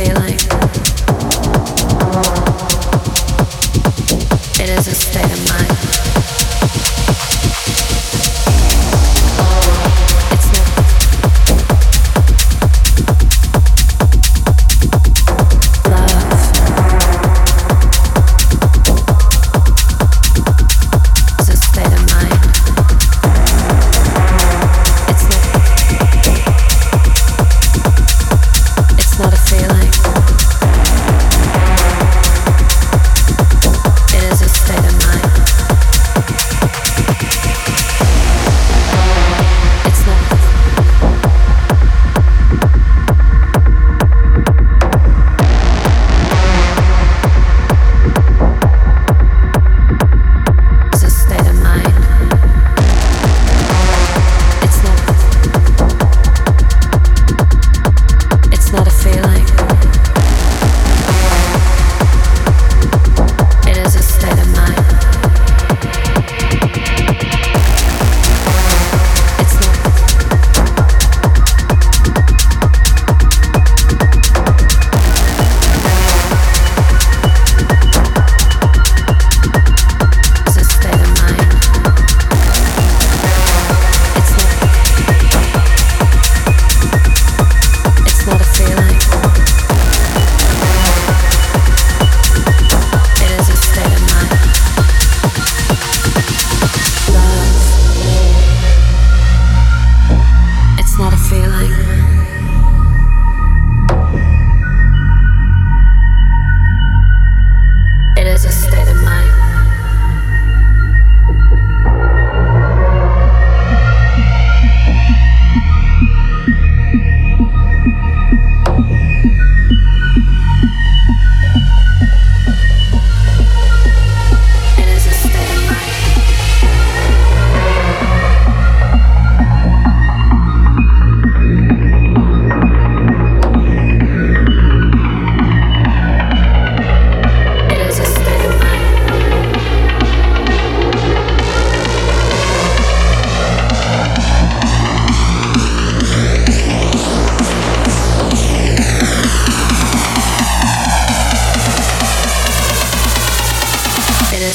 Daylight.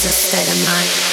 a state of mind.